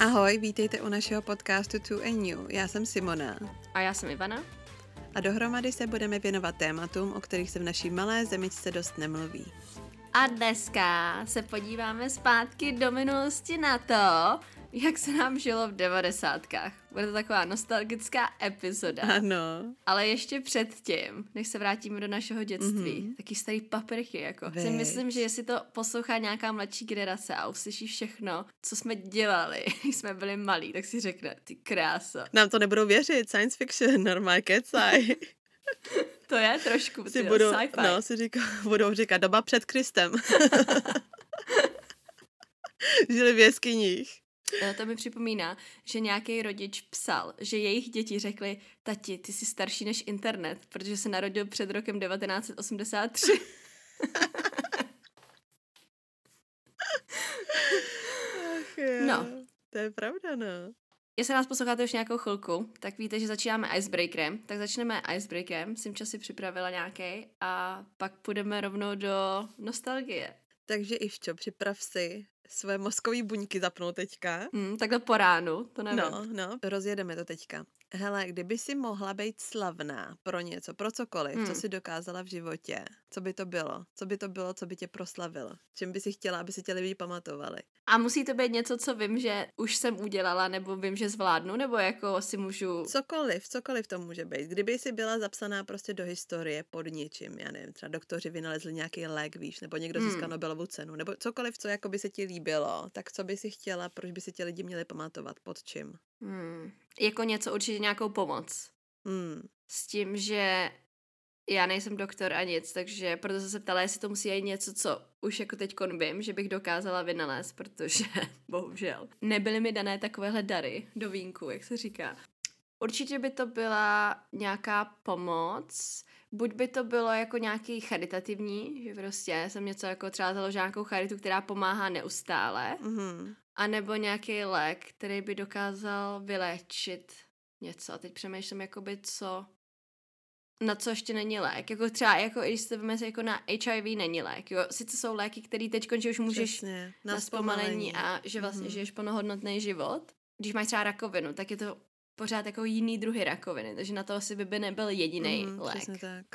Ahoj, vítejte u našeho podcastu To and New. Já jsem Simona. A já jsem Ivana. A dohromady se budeme věnovat tématům, o kterých se v naší malé zemičce dost nemluví. A dneska se podíváme zpátky do minulosti na to, jak se nám žilo v devadesátkách. Bude to taková nostalgická epizoda. Ano. Ale ještě předtím, než se vrátíme do našeho dětství, mm-hmm. taky starý paprky, jako. Si myslím, že jestli to poslouchá nějaká mladší generace a uslyší všechno, co jsme dělali, když jsme byli malí, tak si řekne, ty krása. Nám to nebudou věřit, science fiction, normálně kecaj. to je trošku, si budou, No, si říká, budou říkat, doba před Kristem. Žili v jeskyních. Eh, to mi připomíná, že nějaký rodič psal, že jejich děti řekli, tati, ty jsi starší než internet, protože se narodil před rokem 1983. Ach jo, no. To je pravda, no. Jestli nás posloucháte už nějakou chvilku, tak víte, že začínáme icebreakerem. Tak začneme icebreakerem. Simča si připravila nějaký a pak půjdeme rovnou do nostalgie. Takže Ivčo, připrav si své mozkové buňky zapnout teďka. Mm, takhle po ránu, to nevím. No, no, rozjedeme to teďka. Hele, kdyby si mohla být slavná pro něco, pro cokoliv, hmm. co si dokázala v životě, co by to bylo? Co by to bylo, co by tě proslavilo? Čím by si chtěla, aby si tě lidi pamatovali? A musí to být něco, co vím, že už jsem udělala, nebo vím, že zvládnu, nebo jako si můžu... Cokoliv, cokoliv to může být. Kdyby si byla zapsaná prostě do historie pod něčím, já nevím, třeba doktoři vynalezli nějaký lék, víš, nebo někdo hmm. získal Nobelovu cenu, nebo cokoliv, co jako by se ti líbilo, tak co by si chtěla, proč by si tě lidi měli pamatovat, pod čím? Hmm. Jako něco, určitě nějakou pomoc. Hmm. S tím, že já nejsem doktor a nic, takže proto jsem se ptala, jestli to musí být něco, co už jako teď vím, že bych dokázala vynalézt, protože bohužel nebyly mi dané takovéhle dary do vínku, jak se říká. Určitě by to byla nějaká pomoc, buď by to bylo jako nějaký charitativní, že prostě jsem něco jako třeba založila nějakou charitu, která pomáhá neustále, mm-hmm. A nebo nějaký lék, který by dokázal vyléčit něco. A teď přemýšlím, jakoby co, na co ještě není lék. Jako třeba, jako když se vymyslet, jako na HIV není lék. Jo? Sice jsou léky, které teď končí, už můžeš Přesně, na, na zpomalení a že vlastně mm-hmm. žiješ plnohodnotný život. Když máš třeba rakovinu, tak je to pořád jako jiný druhy rakoviny, takže na to asi by, by nebyl jediný mm, lék. Přesně tak.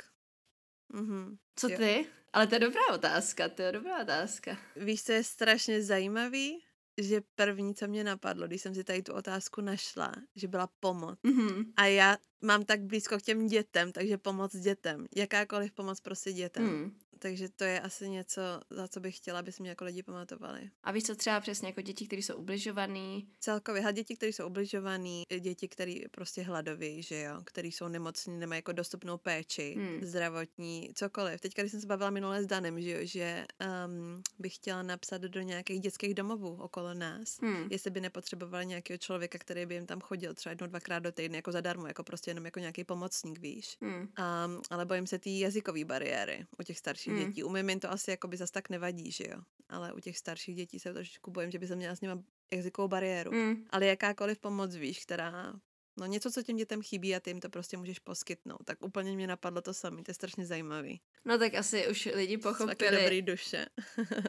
Mm-hmm. Co jo. ty? Ale to je dobrá otázka, to je dobrá otázka. Víš, co je strašně zajímavý? že první, co mě napadlo, když jsem si tady tu otázku našla, že byla pomoc. Mm-hmm. A já mám tak blízko k těm dětem, takže pomoc dětem. Jakákoliv pomoc prostě dětem. Mm takže to je asi něco, za co bych chtěla, aby se mě jako lidi pamatovali. A víš co třeba přesně jako děti, které jsou ubližované? Celkově, a děti, které jsou ubližované, děti, které prostě hladoví, že jo, které jsou nemocní, nemají jako dostupnou péči, hmm. zdravotní, cokoliv. Teď, když jsem se bavila minule s Danem, že jo, že um, bych chtěla napsat do nějakých dětských domovů okolo nás, hmm. jestli by nepotřebovali nějakého člověka, který by jim tam chodil třeba jednou, dvakrát do týdne, jako zadarmo, jako prostě jenom jako nějaký pomocník, víš. Hmm. Um, ale bojím se té jazykové bariéry u těch starších mm. dětí. U mimin to asi jako by zas tak nevadí, že jo. Ale u těch starších dětí se trošičku bojím, že by se měla s nimi jazykovou bariéru. Mm. Ale jakákoliv pomoc, víš, která No něco, co těm dětem chybí a ty jim to prostě můžeš poskytnout. Tak úplně mě napadlo to samé, to je strašně zajímavý. No tak asi už lidi pochopili. dobrý duše.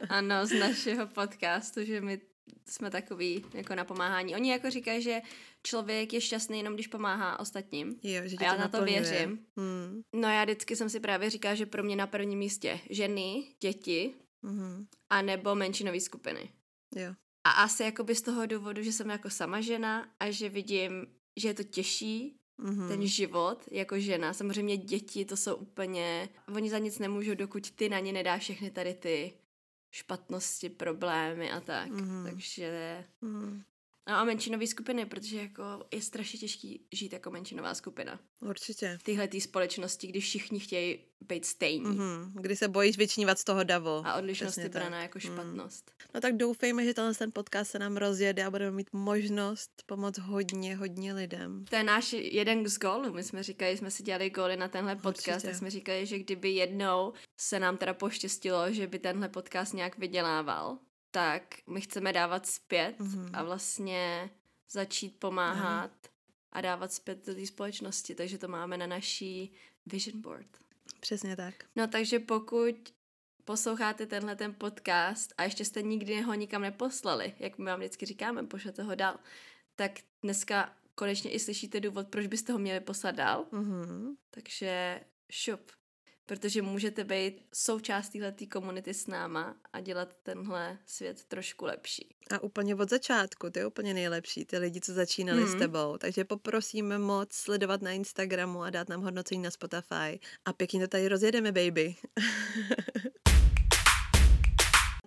ano, z našeho podcastu, že my jsme takový jako na pomáhání. Oni jako říkají, že člověk je šťastný jenom když pomáhá ostatním. Jo, že a já to na to věřím. Hmm. No já vždycky jsem si právě říkala, že pro mě na prvním místě ženy, děti hmm. a nebo menšinové skupiny. Jo. A asi jakoby z toho důvodu, že jsem jako sama žena a že vidím, že je to těžší mm-hmm. ten život jako žena. Samozřejmě děti to jsou úplně, oni za nic nemůžou, dokud ty na ně nedáš všechny tady ty špatnosti, problémy a tak. Mm-hmm. Takže... Mm-hmm. No a menšinové skupiny, protože jako je strašně těžký žít jako menšinová skupina. Určitě. Tyhle tý společnosti, kdy všichni chtějí být stejní. Mm-hmm. Kdy se bojíš vyčnívat z toho davu. A odlišnost je braná jako mm. špatnost. Mm. No tak doufejme, že tenhle ten podcast se nám rozjede a budeme mít možnost pomoct hodně, hodně lidem. To je náš jeden z gólů. My jsme říkali, jsme si dělali góly na tenhle podcast, Určitě. tak jsme říkali, že kdyby jednou se nám teda poštěstilo, že by tenhle podcast nějak vydělával, tak my chceme dávat zpět mm-hmm. a vlastně začít pomáhat mm. a dávat zpět do té společnosti, takže to máme na naší vision board. Přesně tak. No takže pokud posloucháte tenhle ten podcast a ještě jste nikdy ho nikam neposlali, jak my vám vždycky říkáme, pošlete ho dál, tak dneska konečně i slyšíte důvod, proč byste ho měli poslat dál. Mm-hmm. Takže šup, protože můžete být součástí této komunity s náma a dělat tenhle svět trošku lepší. A úplně od začátku, ty je úplně nejlepší, ty lidi, co začínali hmm. s tebou. Takže poprosíme moc sledovat na Instagramu a dát nám hodnocení na Spotify. A pěkně to tady rozjedeme, baby.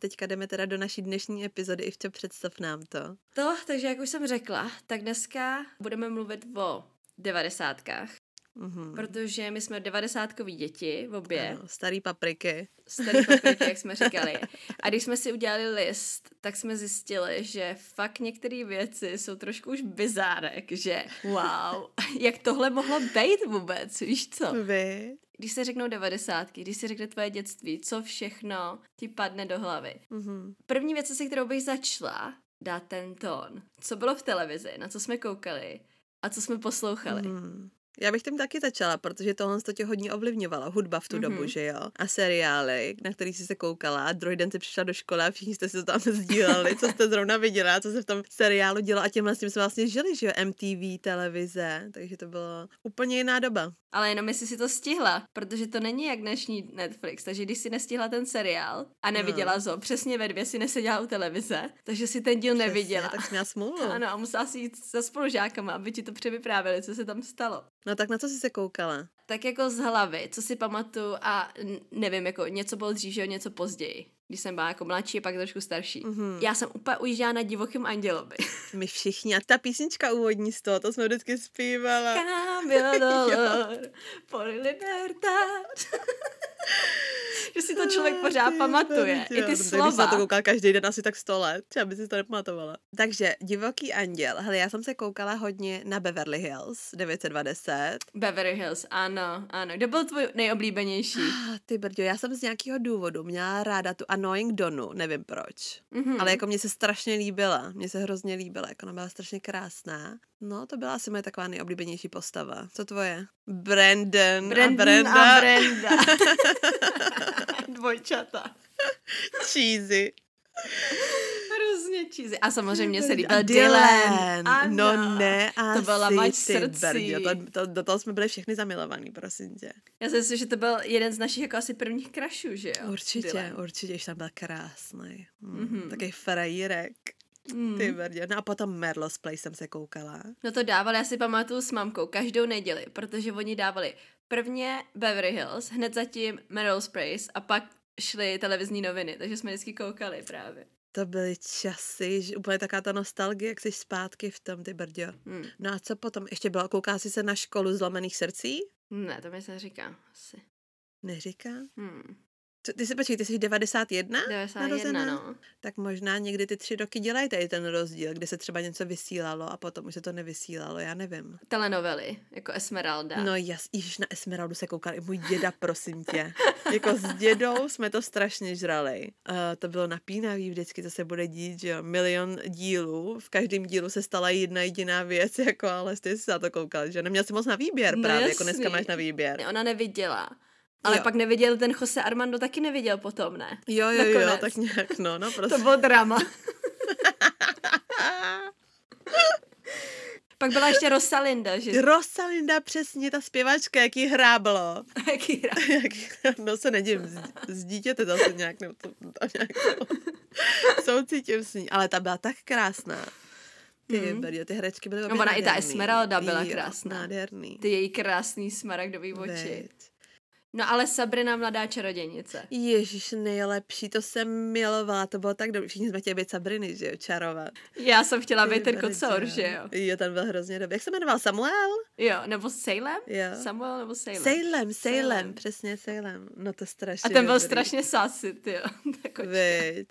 teďka jdeme teda do naší dnešní epizody. Ivčo, představ nám to. To, takže jak už jsem řekla, tak dneska budeme mluvit o devadesátkách. Mm-hmm. Protože my jsme devadesátkoví děti, v obě. Ano, starý papriky. Starý papriky, jak jsme říkali. A když jsme si udělali list, tak jsme zjistili, že fakt některé věci jsou trošku už bizárek, že wow, jak tohle mohlo být vůbec, víš co? Vy? Když se řeknou devadesátky, když se řekne tvoje dětství, co všechno ti padne do hlavy. Mm-hmm. První věc, se kterou bych začala, dát ten tón. Co bylo v televizi, na co jsme koukali a co jsme poslouchali. Mm-hmm. Já bych tím taky začala, protože tohle to tě hodně ovlivňovalo. Hudba v tu mm-hmm. dobu, že jo? A seriály, na který jsi se koukala a druhý den jsi přišla do školy a všichni jste to tam sdíleli, co jste zrovna viděla, co se v tom seriálu dělo a tím s tím jsme vlastně žili, že jo? MTV, televize, takže to bylo úplně jiná doba. Ale jenom jestli si to stihla, protože to není jak dnešní Netflix, takže když si nestihla ten seriál a neviděla no. ho, přesně ve dvě si neseděla u televize, takže si ten díl přesně, neviděla. tak jsem měla smůlu. Ano, a musela si jít se spolužákama, aby ti to převyprávěli, co se tam stalo. No tak na co jsi se koukala? Tak jako z hlavy, co si pamatuju a nevím, jako něco bylo dřív, že něco později když jsem byla jako mladší a pak trošku starší. Mm-hmm. Já jsem úplně ujížděla na divokým andělovi. My všichni. A ta písnička úvodní z toho, to jsme vždycky zpívala. Cambio dolor por libertad. že si to člověk pořád ty, pamatuje. Ty, I ty slova. Když se to koukal každý den asi tak 100 let, aby si to nepamatovala. Takže Divoký anděl. Hele, já jsem se koukala hodně na Beverly Hills 920. Beverly Hills, ano, ano. Kdo byl tvůj nejoblíbenější? Ah, ty brďo, já jsem z nějakého důvodu měla ráda tu Annoying Donu, nevím proč. Mm-hmm. Ale jako mě se strašně líbila. Mně se hrozně líbila, jako ona byla strašně krásná. No, to byla asi moje taková nejoblíbenější postava. Co tvoje? Brandon, Brandon a Brenda. A Brenda. Dvojčata. Cheesy. Hrozně cheesy. A samozřejmě se líbil Dylan. Dylan. No ne, asi To byla mať srdcí. To, to, do toho jsme byli všichni zamilovaní, prosím tě. Já si myslím, že to byl jeden z našich jako asi prvních krašů, že jo? Určitě, Dylan. určitě, že tam byl krásný. Mm, mm-hmm. Takový frajírek. Mm. Ty brdě. No a potom Merlo's Place jsem se koukala. No to dávali, já si pamatuju s mamkou, každou neděli, protože oni dávali prvně Beverly Hills, hned zatím Merlo's Place a pak šly televizní noviny, takže jsme vždycky koukali právě. To byly časy, že úplně taká ta nostalgie, jak jsi zpátky v tom, ty brďo. Hmm. No a co potom? Ještě byla, kouká jsi se na školu zlomených srdcí? Ne, to mi se říká asi. Neříká? Hmm. Ty se počkej, ty jsi 91? 91, narozená? no. Tak možná někdy ty tři roky dělají tady ten rozdíl, kde se třeba něco vysílalo a potom už se to nevysílalo, já nevím. Telenovely, jako Esmeralda. No jas, již na Esmeraldu se koukal i můj děda, prosím tě. jako s dědou jsme to strašně žrali. Uh, to bylo napínavý vždycky, to se bude dít, že jo, milion dílů, v každém dílu se stala jedna jediná věc, jako ale ty jsi na to koukal, že neměl jsi moc na výběr no právě, jasný. jako dneska máš na výběr. Ona neviděla. Ale jo. pak neviděl, ten Jose Armando taky neviděl potom, ne? Jo, jo, Nakonec. jo, tak nějak, no, no, prostě. to bylo drama. Pak byla ještě Rosalinda, že? Rosalinda, přesně, ta zpěvačka, jaký hráblo. jaký hráblo. no se nedím, z, z dítěte zase nějak, nebo to, to nějak to, soucítím s ní, ale ta byla tak krásná. Ty, mm. Berio, ty herečky byly No ona i ta Esmeralda byla krásná. Nádherný. Ty její krásný smaragdový oči. Veď. No ale Sabrina mladá čarodějnice. Ježíš, nejlepší, to jsem milovala, to bylo tak dobré. Všichni jsme chtěli být Sabriny, že jo, čarovat. Já jsem chtěla být ten kocour, že jo. Jo, ten byl hrozně dobrý. Jak se jmenoval, Samuel? Jo, nebo Salem? Jo. Samuel nebo Salem? Salem, Salem, Salem. přesně Salem. No to strašně A ten byl dobrý. strašně ty jo. Veď.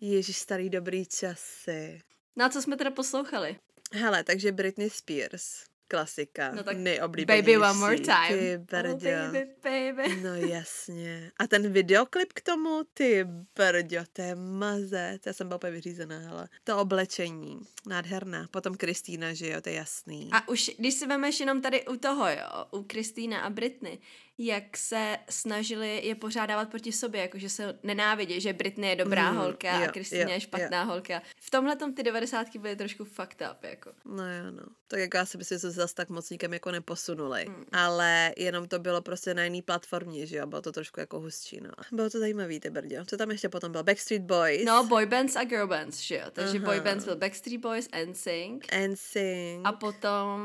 Ježíš, starý dobrý časy. Na no co jsme teda poslouchali? Hele, takže Britney Spears. Klasika. No tak nejoblíbenější. Baby one more time. Ty Oh, brďo. baby, baby. No jasně. A ten videoklip k tomu, ty brďo, to je mazet. Já jsem byla úplně vyřízená, hele. To oblečení, nádherná. Potom Kristýna, že jo, to je jasný. A už, když si vemeš jenom tady u toho, jo, u Kristýna a Britney, jak se snažili je pořádávat proti sobě, jakože se nenávidí, že Britney je dobrá Mm, holka jo, a Kristýna je špatná holka. V tomhle ty devadesátky byly trošku fucked up, jako. No jo, no. Tak jako já si myslím, že se zase tak moc nikam jako neposunuli. Hmm. Ale jenom to bylo prostě na jiný platformě, že jo, bylo to trošku jako hustší, no. Bylo to zajímavý, ty brďo. Co tam ještě potom bylo? Backstreet Boys. No, boy bands a girl bands, že jo. Takže boy Aha. bands byl Backstreet Boys, NSYNC NSYNC. a potom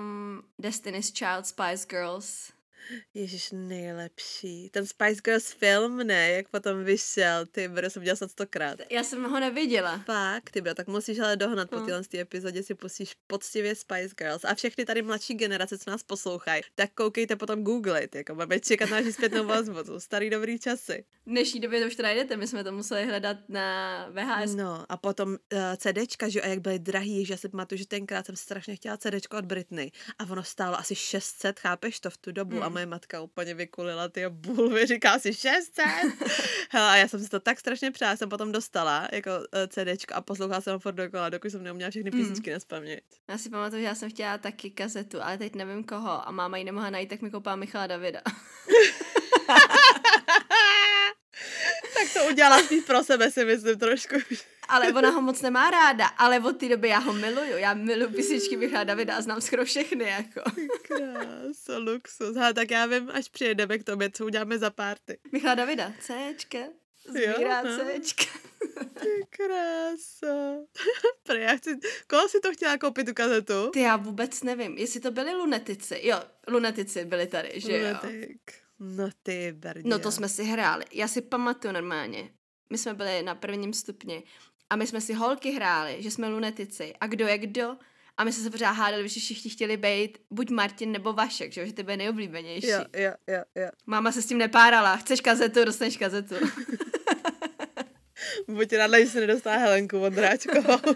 Destiny's Child, Spice Girls. Ježíš, nejlepší. Ten Spice Girls film, ne, jak potom vyšel, ty bro, jsem viděla snad stokrát. Já jsem ho neviděla. Fakt, ty bro, tak musíš ale dohnat po Hmm. téhle té epizodě, si pustíš poctivě Spice Girls. A všechny tady mladší generace, co nás poslouchají, tak koukejte potom googlit, jako máme čekat na naši zpětnou vazbu, to starý dobrý časy. V dnešní době to už to najdete, my jsme to museli hledat na VHS. No a potom uh, CDčka, že jo, a jak byly drahý, že já si pamatuju, že tenkrát jsem strašně chtěla CDčko od Britney a ono stálo asi 600, chápeš to v tu dobu Hmm. a moje matka úplně vykulila ty bulvy, říká si 600. Hele, a já jsem si to tak strašně přála, jsem potom dostala jako uh, CDčko a poslouchala jsem ho furt dokola, dokud jsem neuměla všechny Hmm. písničky na spaměť. Já si pamatuju, že já jsem chtěla taky kazetu, ale teď nevím koho a máma ji nemohla najít, tak mi koupila Michala Davida. tak to udělala spíš pro sebe, si myslím trošku. ale ona ho moc nemá ráda, ale od té doby já ho miluju. Já miluju písničky Michala Davida a znám skoro všechny, jako. Krása, luxus. Hele, tak já vím, až přijedeme k tobě, co uděláme za párty. Michala Davida, Cčka, sbírá no. Cčka. Ty krása. Pre, já chci... Koho si to chtěla koupit tu kazetu? Ty já vůbec nevím, jestli to byli lunetici. Jo, lunetici byli tady, že jo. No ty brdě. No to jsme si hráli. Já si pamatuju normálně. My jsme byli na prvním stupni a my jsme si holky hráli, že jsme lunetici. A kdo je kdo? A my jsme se pořád hádali, že všichni chtěli být buď Martin nebo Vašek, že, jo, že ty byly nejoblíbenější. Jo, jo, jo, jo. Máma se s tím nepárala. Chceš kazetu, dostaneš kazetu. Buď ráda, že se nedostala Helenku Vondráčkovou.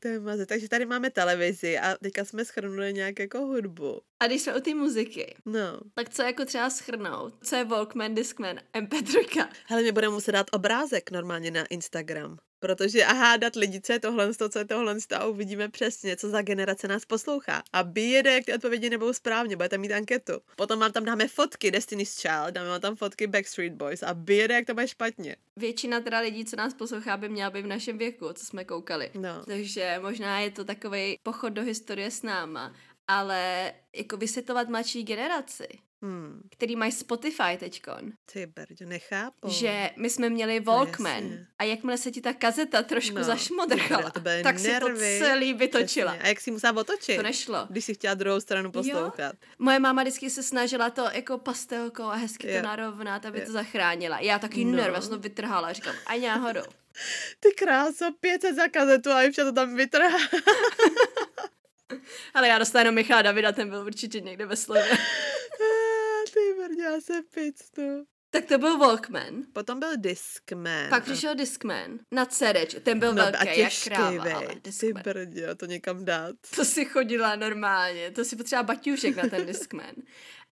to je maze. Takže tady máme televizi a teďka jsme schrnuli nějak jako hudbu. A když jsme u té muziky, No. tak co jako třeba schrnout? Co je Walkman, Discman, MP3? Hele, mě budeme muset dát obrázek normálně na Instagram. Protože a hádat lidi, co je tohle, co je tohle, a uvidíme přesně, co za generace nás poslouchá. A jede, jak ty odpovědi nebudou správně, budete mít anketu. Potom vám tam dáme fotky Destiny's Child, dáme vám tam fotky Backstreet Boys a jede, jak to bude špatně. Většina teda lidí, co nás poslouchá, by měla být v našem věku, co jsme koukali. No. Takže možná je to takový pochod do historie s náma, ale jako vysvětlovat mladší generaci, Hmm, který mají Spotify teďkon, ty brdě, nechápu. že my jsme měli Walkman jasně. a jakmile se ti ta kazeta trošku No, no, zašmodrchala, to tak si to celý vytočila. Přesně. A jak si musela otočit? To nešlo. Když si chtěla druhou stranu poslouchat. Moje máma vždycky se snažila to jako pastelkou a hezky Jo. to narovnat, aby Jo. to zachránila. Já taky No. no. to vytrhala, říkám, a náhodou. Ty kráso, 500 za kazetu a Ivša to tam vytrhá. Ale já dostanu Michala Davida, ten byl určitě někde ve slově. ty já se picnu. tak to byl Walkman. Potom byl Discman. Pak přišel Discman na CDč, ten byl no, velký, a jak těžký, kráva, ale vej. Ty Discman. brdě, to někam dát. To si chodila normálně, to si potřeba baťůžek na ten Discman.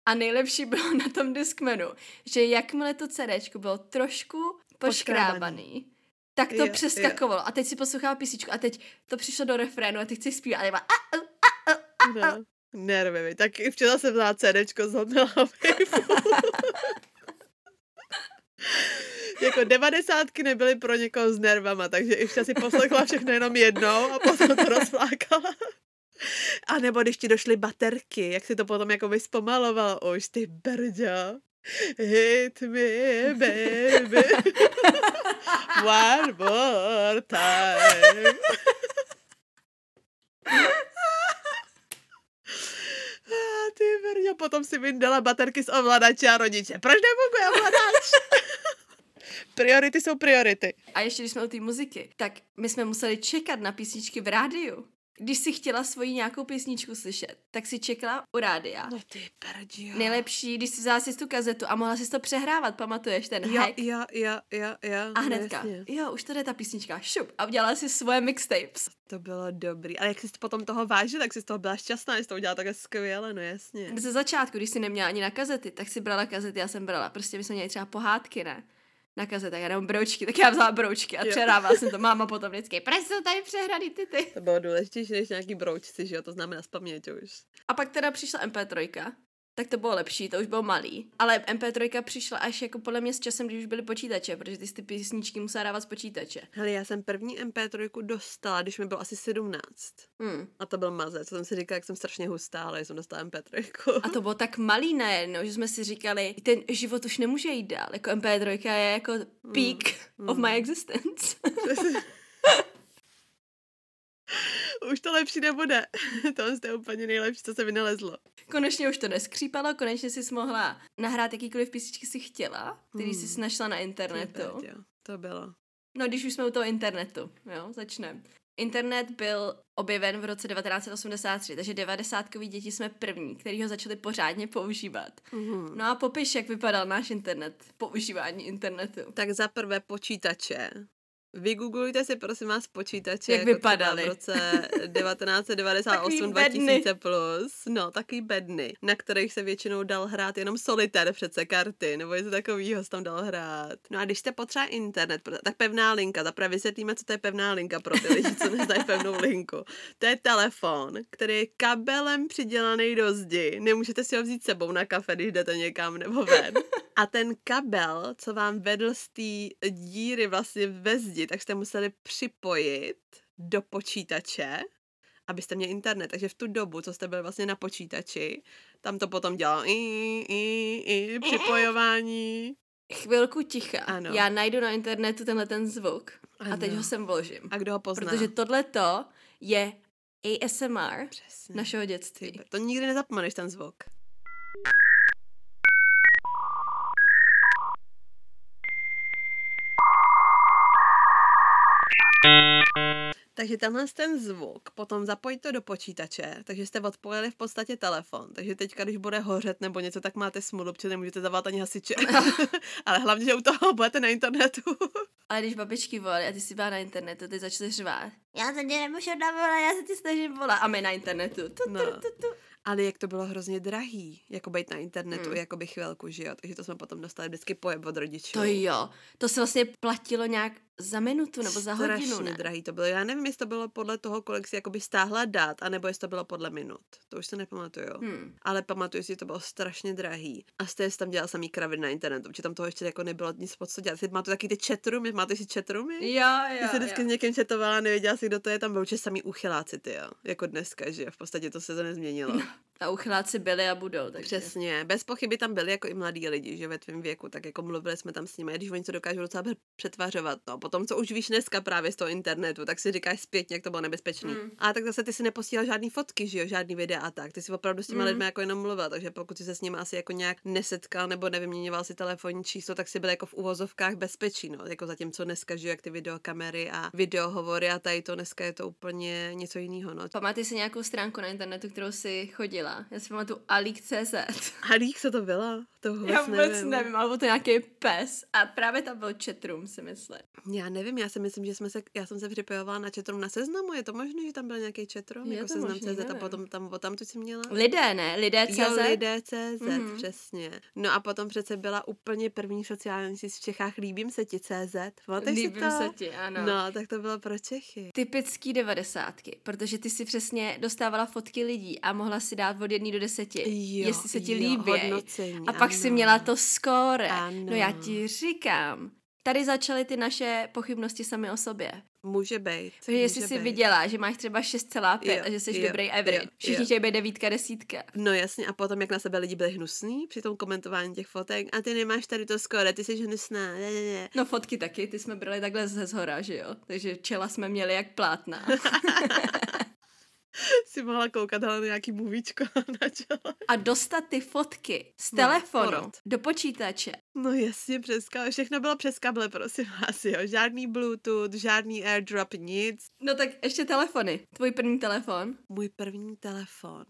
A nejlepší bylo na tom Discmanu, že jakmile to CDčko bylo trošku poškrábaný, tak to Jo, jo, přeskakovalo. A teď si poslouchala písničku a teď to přišlo do refrénu a teď chci zpívat. A já a, a, No. Nervy. Tak i včera jsem vzala CDčko z Hotmail jako devadesátky nebyly pro někoho s nervama, takže Ivša si poslechla všechno jenom jednou a potom to rozflákala. A nebo když ti došly baterky, jak si to potom jako vyspomalovalo už, ty brďo. Hit me, baby. One more time. A ty brďo, potom si vyndala baterky z ovladače a rodiče. Proč nefunguje ovladač? priority jsou priority. a ještě když jsme u té muziky, tak my jsme museli čekat na písničky v rádiu. Když si chtěla svoji nějakou písničku slyšet, tak si čekala u rádia. No ty perdi, jo. Nejlepší, když si vzala si tu kazetu a mohla si to přehrávat, pamatuješ ten Jo, hack? jo, jo, jo, jo. A hnedka, jasně. jo, už to jde ta písnička, šup, a udělala si svoje mixtapes. To bylo dobrý. Ale jak jsi potom toho vážila, tak jsi z toho byla šťastná, že jsi to udělala takhle skvěle, no jasně. Ze začátku, když si neměla ani na kazety, tak si brala kazety, já jsem brala, prostě my jsme měli třeba pohádky, ne? Na kazetách, já nebo broučky, tak já vzala broučky a Jo. přehrávala jsem to. Máma potom vždycky, proč jsou tady přehraný ty ty? To bylo důležitější než nějaký broučci, že jo, to znamená z paměti už. A pak teda přišla MP3, tak to bylo lepší, to už bylo malý. Ale MP3 přišla až jako podle mě s časem, když už byly počítače, protože ty ty písničky musela dávat z počítače. Hele, já jsem první MP3 dostala, když mi bylo asi 17. Hmm. A to byl mazec. Co jsem si říkala, jak jsem strašně hustá, ale jsem dostala MP3. A to bylo tak malý najednou, že jsme si říkali, ten život už nemůže jít dál. Jako MP3 je jako peak Mm. of my existence. už to lepší nebude. to je úplně nejlepší, co se vynalezlo. konečně už to neskřípalo, konečně jsi mohla nahrát jakýkoliv písničky si chtěla, který Hmm. jsi našla na internetu. Jo, to bylo. No, když už jsme u toho internetu, jo, začneme. Internet byl objeven v roce 1983, takže 90 děti jsme první, který ho začali pořádně používat. Mhm. No a popiš, jak vypadal náš internet, používání internetu. Tak za prvé počítače. Vygooglujte si prosím vás počítače. Jak jako vypadaly. V roce 1998 Takový bedny. 2000 plus. No, takový bedny, na kterých se většinou dal hrát jenom solitér přece karty, nebo něco takového se tam dal hrát. No a když jste potřeba internet, tak pevná linka, zaprvé vysvětlíme, co to je pevná linka pro ty lidi, co neznají pevnou linku. To je telefon, který je kabelem přidělaný do zdi. Nemůžete si ho vzít sebou na kafe, když jdete někam nebo ven. A ten kabel, co vám vedl z té díry vlastně ve zdi, tak jste museli připojit do počítače, abyste měli internet. Takže v tu dobu, co jste byli vlastně na počítači, tam to potom dělalo i, i, i, připojování. Chvilku ticha. Ano. Já najdu na internetu tenhle ten zvuk a teď Ano. ho sem vložím. A kdo ho pozná? Protože tohleto je ASMR Přesně. našeho dětství. To nikdy nezapomeneš, ten zvuk. Takže tenhle ten zvuk, potom zapojit to do počítače, takže jste odpojili v podstatě telefon. Takže teďka, když bude hořet nebo něco, tak máte smůlu, protože nemůžete zavolat ani hasiče. Ale hlavně, že u toho budete na internetu. Ale když babičky volaly a ty si byla na internetu, ty začaly řvát. Já se tě nemůžu navolat, já se ti snažím volat. A my na internetu. Tu, No. tu, tu, tu. Ale jak to bylo hrozně drahý, jako být na internetu, Hmm. mm. jako by chvilku, že jo. Takže to jsme potom dostali vždycky pojeb od rodičů. To jo. To se vlastně platilo nějak za minutu nebo za hodinu, Strašně ne? drahý to bylo. Já nevím, jestli to bylo podle toho, kolik si jakoby stáhla dát, anebo jestli to bylo podle minut. To už se nepamatuju. Hmm. Ale pamatuju si, že to bylo strašně drahý. A jste tam dělal samý kraviny na internetu, protože tam toho ještě jako nebylo nic pod co dělat. Si máte taky ty chatroomy, máte si chatroomy? Jo, Ty jo, jsi vždycky jo. s někým chatovala, nevěděla si, kdo to je, tam byl určitě samý uchyláci, ty jo. Jako dneska, že jo. V podstatě to se to nezměnilo. A uchyláci byli a budou, takže. Přesně, bez pochyby tam byli jako i mladí lidi, že ve tvém věku, tak jako mluvili jsme tam s nimi, když oni to dokážou docela přetvařovat, no. Potom, co už víš dneska právě z toho internetu, tak si říkáš zpětně, jak to bylo nebezpečný. Mm. A tak zase ty si neposílal žádný fotky, že jo, žádný videa a tak. Ty si opravdu s těma Mm. lidmi jako jenom mluvil, takže pokud jsi se s nimi asi jako nějak nesetkal nebo nevyměňoval si telefonní číslo, tak si byl jako v uvozovkách bezpečí, no. Jako zatímco dneska, že jo, jak ty videokamery a videohovory a tady to dneska je to úplně něco jiného, no. Pamatuješ si nějakou stránku na internetu, kterou si chodila? Já si pamatuju alík.cz. A lík, co to bylo? To vůbec Já vůbec nevím. nevím, ale to nějaký pes. A právě tam byl chatroom, si myslím. Já nevím, já si myslím, že jsme se, já jsem se připojovala na chatroom na seznamu, je to možné, že tam byl nějaký chatroom, Je jako to seznam možný, CZ a nevím. potom tam, o tam tu si měla? Lidé, ne? Lidé.cz? Jo, lidé CZ, Mhm. mm-hmm. přesně. No a potom přece byla úplně první sociální síť v Čechách Líbím se ti CZ. Pamatuješ Líbím to? se ti, ano. No, tak to bylo pro Čechy. Typický devadesátky, protože ty si přesně dostávala fotky lidí a mohla si dát od jedné do deseti, Jo, jestli se ti jo, líbí. hodnocení, A pak si ano. měla to skóre. Ano. No já ti říkám, tady začaly ty naše pochybnosti sami o sobě. Může být. Takže jestli může si být. viděla, že máš třeba 6,5 Jo, a že jsi jo, dobrý jo, average. Všichni jo. chtějí být devítka, desítka. No jasně, a potom jak na sebe lidi byli hnusní při tom komentování těch fotek a ty nemáš tady to skoro, ty jsi hnusná, ne, ne, ne. No fotky taky, ty jsme brali takhle ze zhora, že jo? Takže čela jsme měli jak plátna. si mohla koukat ale na nějaký movíčko na čele. A dostat ty fotky z No, telefonu porod. do počítače. No jasně, přes kabel. Všechno bylo přes kable, prosím vás, jo. Žádný Bluetooth, žádný airdrop, nic. No tak ještě telefony. Tvůj první telefon. Můj první telefon.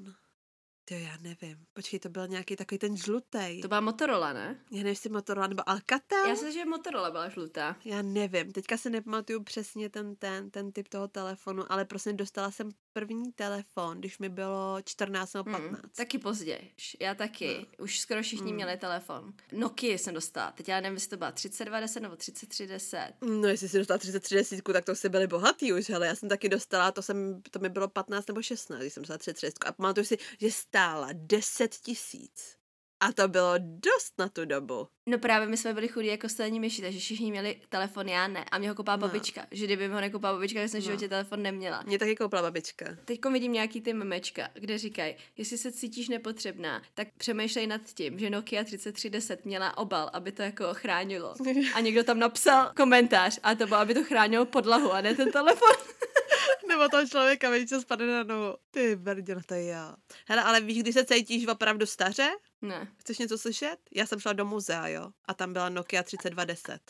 To já nevím. Počkej, to byl nějaký takový ten žlutý. To byla Motorola, ne? Já nevím, jestli Motorola nebo Alcatel. Já si že Motorola byla žlutá. Já nevím, teďka se nepamatuju přesně ten, ten, ten typ toho telefonu, ale prostě dostala jsem první telefon, když mi bylo 14 nebo 15. Mm, taky později. Já taky. No. Už skoro všichni Mm. měli telefon. Nokia jsem dostala. Teď já nevím, jestli to byla 3210 nebo 3310. No, jestli si dostala 33 desítku, tak to si byli bohatý už, ale já jsem taky dostala, to, jsem, to mi bylo 15 nebo 16, když jsem dostala 33 a pamatuju si, že stála 10 tisíc. A to bylo dost na tu dobu. No právě my jsme byli chudí jako stejní myši, takže všichni měli telefon, já ne. A mě ho koupala No. babička. Že kdyby mi ho nekoupala babička, tak jsem v No. životě telefon neměla. Mě taky koupila babička. Teď vidím nějaký ty memečka, kde říkají, jestli se cítíš nepotřebná, tak přemýšlej nad tím, že Nokia 3310 měla obal, aby to jako chránilo. A někdo tam napsal komentář a to bylo, aby to chránilo podlahu a ne ten telefon. Nebo toho člověka, víš, co spadne na nohu. Ty brdě, no to je já. Hele, ale víš, kdy se cítíš opravdu staře? Ne. Chceš něco slyšet? Já jsem šla do muzea, jo. A tam byla Nokia 3210.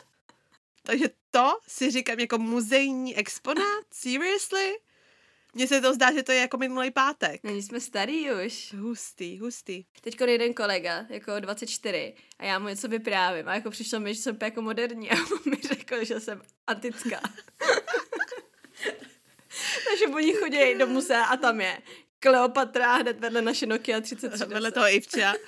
Takže to si říkám jako muzejní exponát? Seriously? Mně se to zdá, že to je jako minulý pátek. Není jsme starý už. Hustý, hustý. Teď jeden kolega, jako 24, a já mu něco vyprávím a jako přišlo mi, že jsem jako moderní a on mi řekl, že jsem antická. Takže oni chodí do muzea a tam je Kleopatra hned vedle naše Nokia 33. Vedle toho Ivča.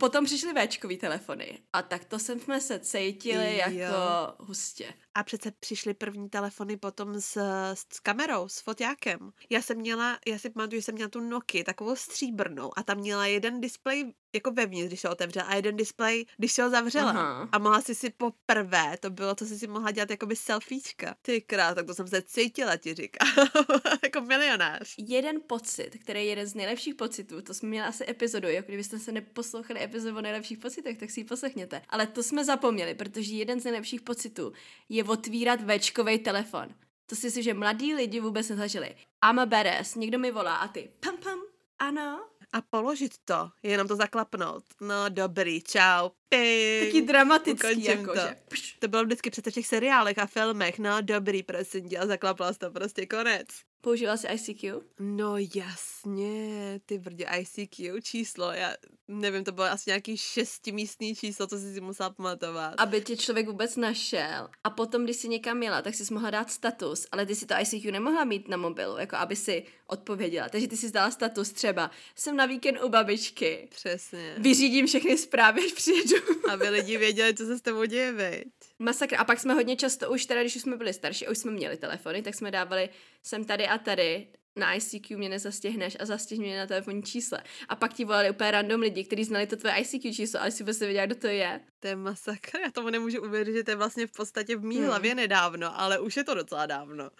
Potom přišly Včkový telefony a tak to jsme se cítili Jo. jako hustě. A přece přišly první telefony potom s, s kamerou, s foťákem. Já jsem měla, já si pamatuju, že jsem měla tu Nokia, takovou stříbrnou a tam měla jeden displej jako vevnitř, když se otevřela a jeden displej, když se ho zavřela. Aha. A mohla si si poprvé, to bylo, co jsi si mohla dělat jakoby selfiečka. Ty krát, tak to jsem se cítila, ti říkám. jako milionář. Jeden pocit, který je jeden z nejlepších pocitů, to jsme měli asi epizodu, jako kdybyste se neposlouchali epizodu o nejlepších pocitech, tak si ji poslechněte. Ale to jsme zapomněli, protože jeden z nejlepších pocitů je otvírat večkový telefon. To si si, že mladí lidi vůbec nezažili. I'm a badass, někdo mi volá a ty pam pam, ano. A položit to, jenom to zaklapnout. No dobrý, čau, ping. Taky dramatický, jako to. že pš, To bylo vždycky přece v těch seriálech a filmech, no dobrý, prosím tě, a zaklapla to prostě konec. Používala jsi ICQ? No jasně, ty brdě ICQ číslo, já nevím, to bylo asi nějaký šestimístný číslo, co jsi si musela pamatovat. Aby tě člověk vůbec našel. A potom, když jsi někam jela, tak jsi mohla dát status, ale ty si to ICQ nemohla mít na mobilu, jako aby si odpověděla. Takže ty si dala status třeba, jsem na víkend u babičky, Přesně. vyřídím všechny zprávy, až přijedu. Aby lidi věděli, co se s tebou děje, viď? Masakra. A pak jsme hodně často už, teda když už jsme byli starší, už jsme měli telefony, tak jsme dávali jsem tady a tady, na ICQ mě nezastěhneš a zastihni mě na telefonní čísle. A pak ti volali úplně random lidi, kteří znali to tvoje ICQ číslo, ale si vůbec nevěděla, kdo to je. To je masakr, já tomu nemůžu uvěřit, že to je vlastně v podstatě v mý Hmm. hlavě nedávno, ale už je to docela dávno.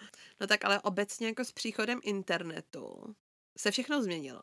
No tak ale obecně jako s příchodem internetu se všechno změnilo.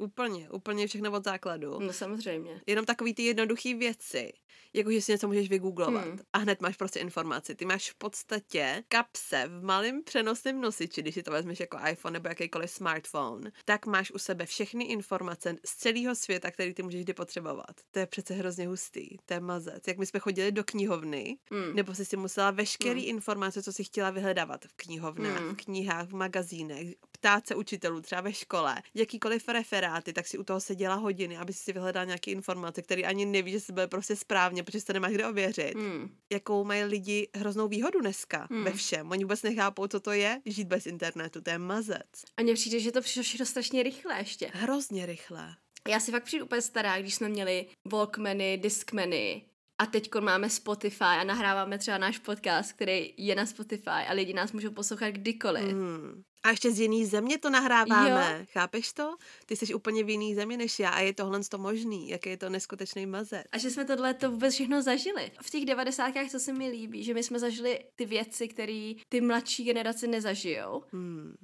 Úplně, úplně všechno od základu. No samozřejmě. Jenom takový ty jednoduché věci, jako že si něco můžeš vygooglovat Hmm. a hned máš prostě informaci. Ty máš v podstatě kapse v malém přenosném nosiči, když si to vezmeš jako iPhone nebo jakýkoliv smartphone, tak máš u sebe všechny informace z celého světa, který ty můžeš kdy potřebovat. To je přece hrozně hustý, to je mazec. Jak my jsme chodili do knihovny, Mm. nebo jsi si musela veškerý Hmm. informace, co si chtěla vyhledávat v knihovnách, Hmm. v knihách, v magazínech, ptát se učitelů třeba ve škole, jakýkoliv referáty, tak si u toho seděla hodiny, aby si vyhledala nějaké informace, které ani neví, že si byly prostě správně, protože se nemáš kde ověřit. Mm. Jakou mají lidi hroznou výhodu dneska Hmm. ve všem. Oni vůbec nechápou, co to je žít bez internetu, to je mazec. A mně přijde, že to přišlo všechno strašně rychle ještě. Hrozně rychle. Já si fakt přijdu úplně stará, když jsme měli Walkmany, Discmany a teď máme Spotify a nahráváme třeba náš podcast, který je na Spotify a lidi nás můžou poslouchat kdykoliv. Hmm. A ještě z jiný země to nahráváme, jo. chápeš to? Ty jsi úplně v jiný zemi než já a je tohle to možný, jaký je to neskutečný mazec. A že jsme tohle to vůbec všechno zažili. V těch devadesátkách, co se mi líbí, že my jsme zažili ty věci, které ty mladší generace nezažijou, Hmm.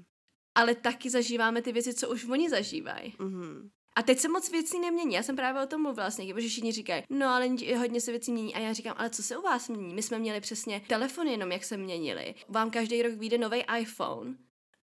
ale taky zažíváme ty věci, co už oni zažívají. Mm-hmm. A teď se moc věcí nemění. Já jsem právě o tom mluvila s někým, že všichni říkají, no ale hodně se věcí mění. A já říkám, ale co se u vás mění? My jsme měli přesně telefony jenom, jak se měnili. Vám každý rok vyjde nový iPhone.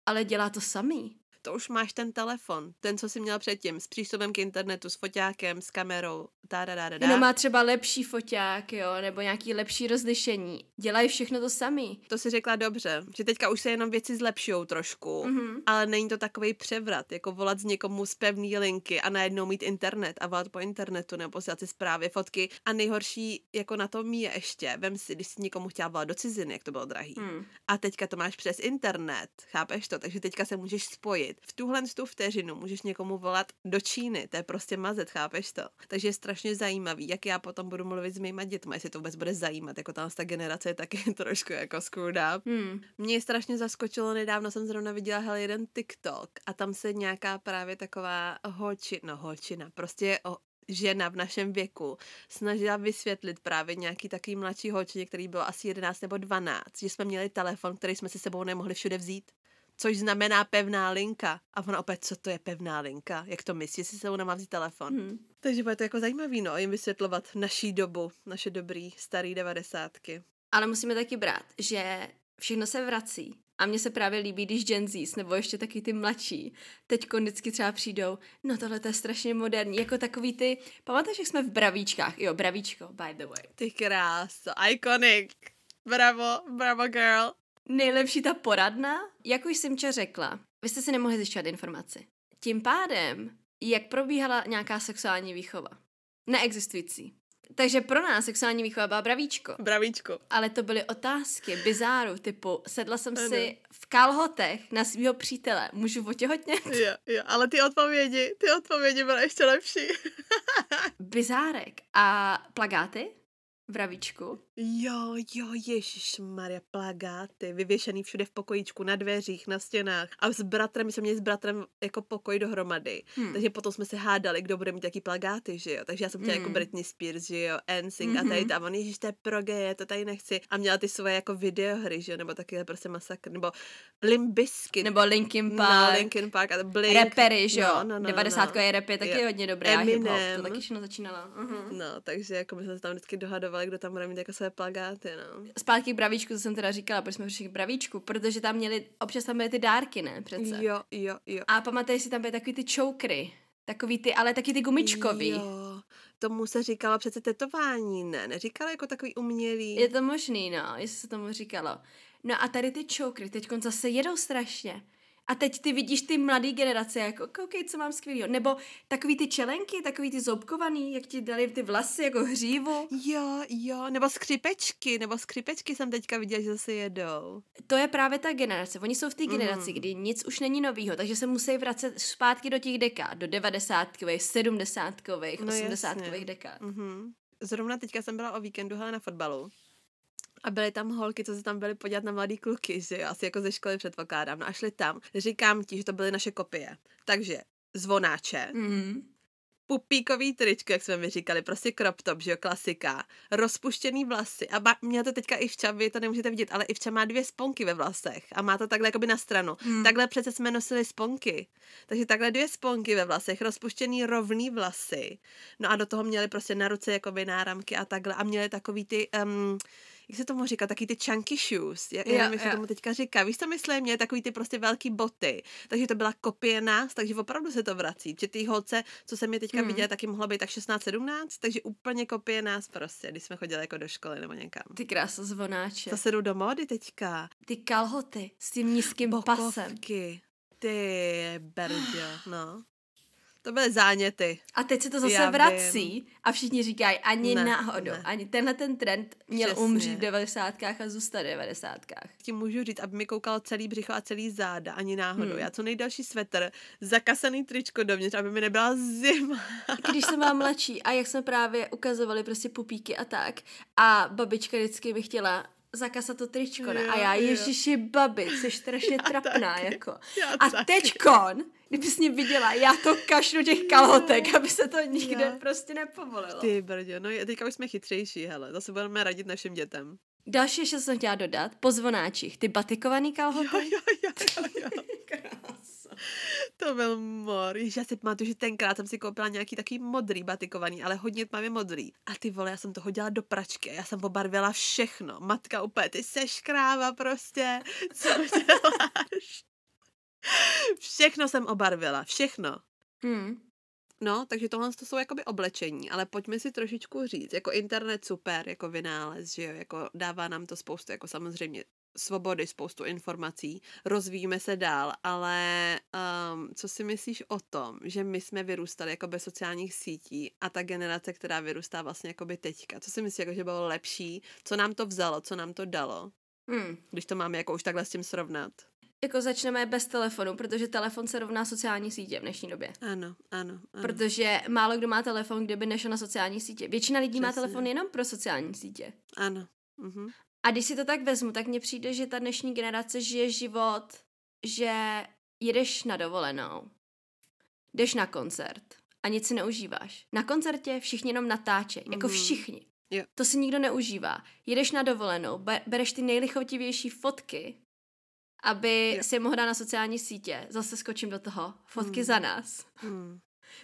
ale dělá to samý to už máš ten telefon, ten, co jsi měl předtím, s přístupem k internetu, s foťákem, s kamerou, da, da, da, da. No má třeba lepší foťák, jo, nebo nějaký lepší rozlišení. Dělají všechno to samý. To si řekla dobře, že teďka už se jenom věci zlepšují trošku, mm-hmm. ale není to takový převrat, jako volat z někomu z pevný linky a najednou mít internet a volat po internetu nebo posílat si zprávy, fotky. A nejhorší jako na tom je ještě, vem si, když jsi někomu chtěla volat do ciziny, jak to bylo drahý. Mm. A teďka to máš přes internet, chápeš to? Takže teďka se můžeš spojit spojit. V tuhle tu vteřinu můžeš někomu volat do Číny, to je prostě mazet, chápeš to? Takže je strašně zajímavý, jak já potom budu mluvit s mýma dětmi, jestli to vůbec bude zajímat, jako tam ta generace je taky trošku jako screwed up. Hmm. Mě strašně zaskočilo, nedávno jsem zrovna viděla hele, jeden TikTok a tam se nějaká právě taková holčina, no holčina, prostě o, žena v našem věku snažila vysvětlit právě nějaký taký mladší holčině, který byl asi 11 nebo 12, že jsme měli telefon, který jsme si sebou nemohli všude vzít což znamená pevná linka. A ona opět, co to je pevná linka? Jak to myslí, jestli se ona má vzít telefon? Hmm. Takže bude to jako zajímavý, no, jim vysvětlovat naší dobu, naše dobrý starý devadesátky. Ale musíme taky brát, že všechno se vrací. A mně se právě líbí, když Gen Zs, nebo ještě taky ty mladší, teď vždycky třeba přijdou, no tohle to je strašně moderní, jako takový ty, pamatuješ, jak jsme v bravíčkách, jo, bravíčko, by the way. Ty krás, iconic, bravo, bravo girl. Nejlepší ta poradna? Jak už jsem tě řekla, vy jste si nemohli zjišťovat informaci. Tím pádem, jak probíhala nějaká sexuální výchova? Neexistující. Takže pro nás sexuální výchova byla bravíčko. Bravíčko. Ale to byly otázky, bizáru, typu sedla jsem ano. si v kalhotech na svého přítele, můžu otěhotnět? Jo, jo, ale ty odpovědi, ty odpovědi byly ještě lepší. Bizárek. A plagáty? Vravíčku. Jo, jo, Ježíš Maria, plagáty, vyvěšený všude v pokojíčku, na dveřích, na stěnách. A s bratrem, my jsme měli s bratrem jako pokoj dohromady. Hmm. Takže potom jsme se hádali, kdo bude mít jaký plagáty, že jo. Takže já jsem chtěla jako hmm. jako Britney Spears, že jo, NSYNC mm-hmm. a tady mhm. tam, on, Ježíš, to je proge, to tady nechci. A měla ty svoje jako videohry, že jo, nebo taky prostě masakr, nebo Limbisky. Nebo Linkin Park. No, Linkin Park a Blink. Repery, že jo. No, no, no, 90 no. je rap je taky jo. hodně dobré. Eminem. To taky všechno začínala. Uh-huh. No, takže jako my jsme se tam vždycky dohadovali, kdo tam bude mít jako své plagáty, no. Zpátky k bravíčku, to jsem teda říkala, proč jsme přišli k bravíčku, protože tam měli, občas tam byly ty dárky, ne, přece. Jo, jo, jo. A pamatuješ si, tam byly takový ty chokery, takový ty, ale taky ty gumičkový. Jo, tomu se říkalo přece tetování, ne? Neříkalo jako takový umělý. Je to možný, no, jestli se tomu říkalo. No a tady ty chokery teď zase jedou strašně. A teď ty vidíš ty mladé generace, jako koukej, co mám skvělého. Nebo takový ty čelenky, takový ty zoubkovaný, jak ti dali ty vlasy jako hřívu. Jo, jo, nebo skřipečky, nebo skřipečky jsem teďka viděla, že zase jedou. To je právě ta generace. Oni jsou v té generaci, mm. kdy nic už není novýho, takže se musí vracet zpátky do těch dekád, do devadesátkových, sedmdesátkových, no, osmdesátkových dekád. Mm-hmm. Zrovna teďka jsem byla o víkendu hele na fotbalu a byly tam holky, co se tam byly podívat na mladý kluky, že jo, asi jako ze školy předpokládám. No a šli tam. Říkám ti, že to byly naše kopie. Takže zvonáče, mm-hmm. pupíkový tričko, jak jsme mi říkali, prostě crop top, že jo, klasika, rozpuštěný vlasy a ba- měla to teďka i vča, vy to nemůžete vidět, ale i vča má dvě sponky ve vlasech a má to takhle jakoby na stranu. Mm. Takhle přece jsme nosili sponky, takže takhle dvě sponky ve vlasech, rozpuštěný rovný vlasy, no a do toho měli prostě na ruce jakoby náramky a takhle a měli takový ty, um, jak se tomu říká, taky ty chunky shoes, já, já nevím, jak se tomu teďka říká, víš, co myslím, mě takový ty prostě velký boty, takže to byla kopie nás, takže opravdu se to vrací, že ty holce, co jsem je teďka hmm. viděla, taky mohlo být tak 16-17, takže úplně kopie nás prostě, když jsme chodili jako do školy nebo někam. Ty krása zvonáče. Zase jdu do módy teďka. Ty kalhoty s tím nízkým Bokovky. pasem. Ty berďo, no. To byly záněty. A teď se to zase Já vrací vím. a všichni říkají, ani ne, náhodou, ne. ani tenhle ten trend měl Přesně. umřít v devadesátkách a zůstat v devadesátkách. Ti můžu říct, aby mi koukal celý břicho a celý záda, ani náhodou. Hmm. Já co nejdelší svetr, zakasaný tričko dovnitř, aby mi nebyla zima. Když jsem byla mladší a jak jsme právě ukazovali prostě pupíky a tak a babička vždycky mi chtěla zakasat to tričko, ne? Jo, a já, ježiši, babi, jsi strašně trapná, taky. jako. Já a taky. teďkon, kdybys mě viděla, já to kašlu těch kalhotek, aby se to nikde já. prostě nepovolilo. Ty brdě, no teďka už jsme chytřejší, hele, zase budeme radit našim dětem. Další ještě jsem chtěla dodat, po zvonáčích, ty batikovaný kalhoty. Jo, jo, jo, jo, jo. To byl mor. Jež já si pamatuju, že tenkrát jsem si koupila nějaký taký modrý batikovaný, ale hodně tmavě modrý. A ty vole, já jsem to hodila do pračky já jsem pobarvila všechno. Matka úplně, ty seš kráva prostě. Co děláš? Všechno jsem obarvila, všechno. Hmm. No, takže tohle to jsou jakoby oblečení, ale pojďme si trošičku říct, jako internet super, jako vynález, že jo, jako dává nám to spoustu, jako samozřejmě svobody, spoustu informací, rozvíjíme se dál, ale um, co si myslíš o tom, že my jsme vyrůstali jako bez sociálních sítí a ta generace, která vyrůstá vlastně jako by teďka, co si myslíš, jako, že bylo lepší, co nám to vzalo, co nám to dalo, Hmm. když to máme jako už takhle s tím srovnat? Jako začneme bez telefonu, protože telefon se rovná sociální sítě v dnešní době. Ano, ano, ano. Protože málo kdo má telefon, kde by nešel na sociální sítě. Většina lidí má Přesně. telefon jenom pro sociální sítě. Ano. Mhm. A když si to tak vezmu, tak mně přijde, že ta dnešní generace žije život, že jedeš na dovolenou, jdeš na koncert a nic si neužíváš. Na koncertě všichni jenom natáčejí, jako Mhm. všichni. Jo. To si nikdo neužívá. Jedeš na dovolenou, be- bereš ty nejlichotivější fotky, aby Jo. si je mohl dát na sociální sítě. Zase skočím do toho. Fotky Mhm. za nás. Hmm.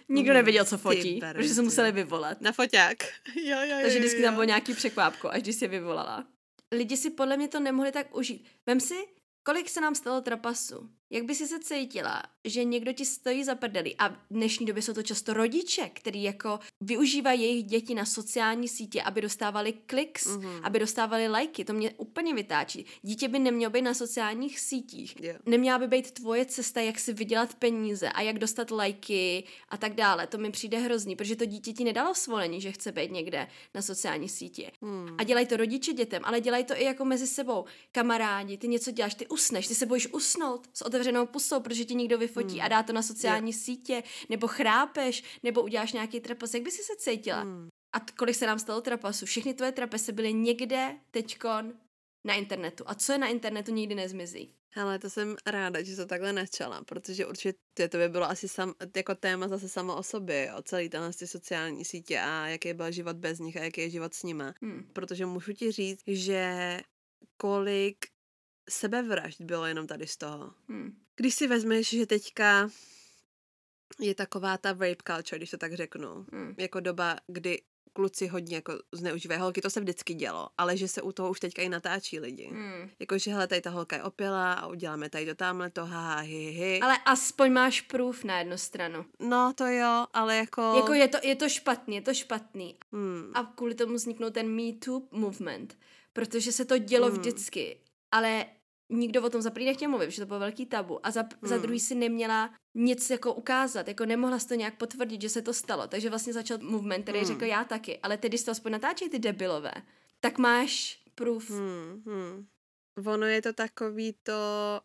Nikdo Mhm. nevěděl, co Ty fotí, beru, protože se ty. museli vyvolat. Na foťák. Jo, jo, jo, Takže vždycky jo. tam bylo nějaký překvápko, až když si je vyvolala. Lidi si podle mě to nemohli tak užít. Vem si, kolik se nám stalo trapasu. Jak by si se cítila, že někdo ti stojí za prdeli a v dnešní době jsou to často rodiče, který jako využívají jejich děti na sociální sítě, aby dostávali kliks, Mhm. aby dostávali lajky. To mě úplně vytáčí. Dítě by nemělo být na sociálních sítích. Jo. Neměla by být tvoje cesta, jak si vydělat peníze a jak dostat lajky a tak dále. To mi přijde hrozný, protože to dítě ti nedalo svolení, že chce být někde na sociální sítě. Hmm. A dělají to rodiče dětem, ale dělají to i jako mezi sebou. Kamarádi, ty něco děláš, ty usneš, ty se bojíš usnout s otevřenou pusou, protože ti někdo vyfotí Hmm. a dá to na sociální sítě, nebo chrápeš, nebo uděláš nějaký trapas. Jak by si se cítila? Hmm. A kolik se nám stalo trapasu? Všechny tvoje trapasy byly někde teďkon na internetu. A co je na internetu, nikdy nezmizí. Hele, to jsem ráda, že to takhle načala, protože určitě to by bylo asi sam, jako téma zase samo o sobě, jo, celý tenhle ty sociální sítě a jaký byl život bez nich a jaký je život s nima. Hmm. Protože můžu ti říct, že kolik sebevražd bylo jenom tady z toho. Hmm. Když si vezmeš, že teďka je taková ta rape culture, když to tak řeknu, Hmm. jako doba, kdy kluci hodně jako zneužívají holky, to se vždycky dělo, ale že se u toho už teďka i natáčí lidi. Hmm. Jakože hele, tady ta holka je opila a uděláme tady to tamhle to, haha, hi, hi, hi. Ale aspoň máš proof na jednu stranu. No to jo, ale jako... Jako je to, je to špatný, je to špatný. Hmm. A kvůli tomu vzniknul ten Me Too movement, protože se to dělo Hmm. vždycky, ale nikdo o tom za prvý nechtěl mluvit, že to bylo velký tabu a za, za Hmm. druhý si neměla nic jako ukázat, jako nemohla si to nějak potvrdit, že se to stalo, takže vlastně začal movement, který Hmm. řekl já taky, ale ty, když to aspoň natáčí ty debilové, tak máš proof. Hmm, hmm. Ono je to takový to,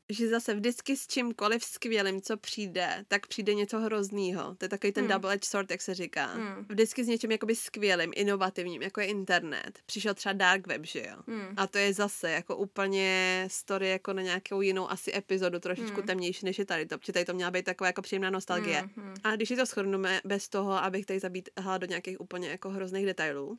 že zase vždycky s čímkoliv skvělým, co přijde, tak přijde něco hroznýho. To je takový ten Hmm. double-edged sword, jak se říká. Hmm. Vždycky s něčím jakoby skvělým, inovativním, jako je internet. Přišel třeba dark web, že jo? Hmm. A to je zase jako úplně story jako na nějakou jinou asi epizodu, trošičku Hmm. temnější než je tady to, protože tady to měla být taková jako příjemná nostalgie. Hmm, hmm. A když si to shrneme bez toho, abych tady zabítala do nějakých úplně jako hrozných detailů,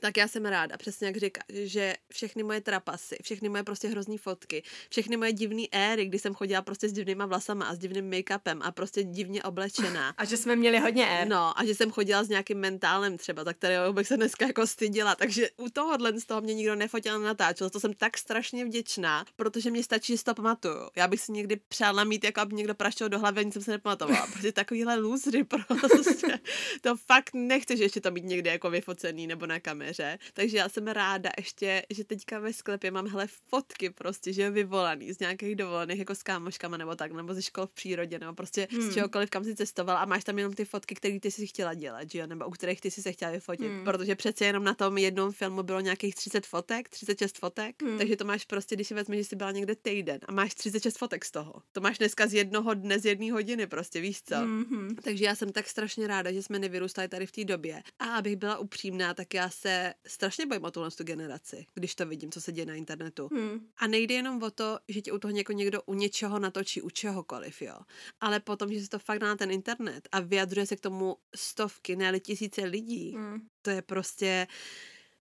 tak já jsem ráda, přesně jak říkáš, že všechny moje trapasy, všechny moje prostě hrozný fotky, všechny moje divné éry, kdy jsem chodila prostě s divnýma vlasama a s divným make-upem a prostě divně oblečená. A že jsme měli hodně R. No, a že jsem chodila s nějakým mentálem třeba, za kterého bych se dneska jako stydila, takže u tohohle z toho mě nikdo nefotil a natáčel, to jsem tak strašně vděčná, protože mě stačí, že si to pamatuju. Já bych si někdy přála mít, jako aby někdo praštil do hlavy a nic jsem se nepamatovala, protože takovýhle lůzry prostě, to fakt nechceš ještě to mít někde jako vyfocený nebo na kameře, takže já jsem ráda ještě, že teďka ve sklepě mám hele fotky prostě, že je vyvolaný z nějakých dovolených jako s kámoškama nebo tak, nebo ze škol v přírodě, nebo prostě Hmm. z čehokoliv, kam si cestovala a máš tam jenom ty fotky, které ty si chtěla dělat, že jo, nebo u kterých ty si se chtěla vyfotit, Hmm. protože přece jenom na tom jednom filmu bylo nějakých 30 fotek, 36 fotek, Hmm. takže to máš prostě, když si vezmeš, že jsi byla někde týden a máš 36 fotek z toho. To máš dneska z jednoho dne, z jedné hodiny prostě, víš co? Mhm. Takže já jsem tak strašně ráda, že jsme nevyrůstali tady v té době. A abych byla upřímná, tak já se strašně bojím o tuhle tu generaci, když to vidím, co se děje na internetu. Hmm. A nejde jenom o to, že tě u toho něko někdo u něčeho natočí, u čehokoliv, jo. Ale potom, že se to fakt dá na ten internet a vyjadřuje se k tomu stovky, ne tisíce lidí. Hmm. To je prostě...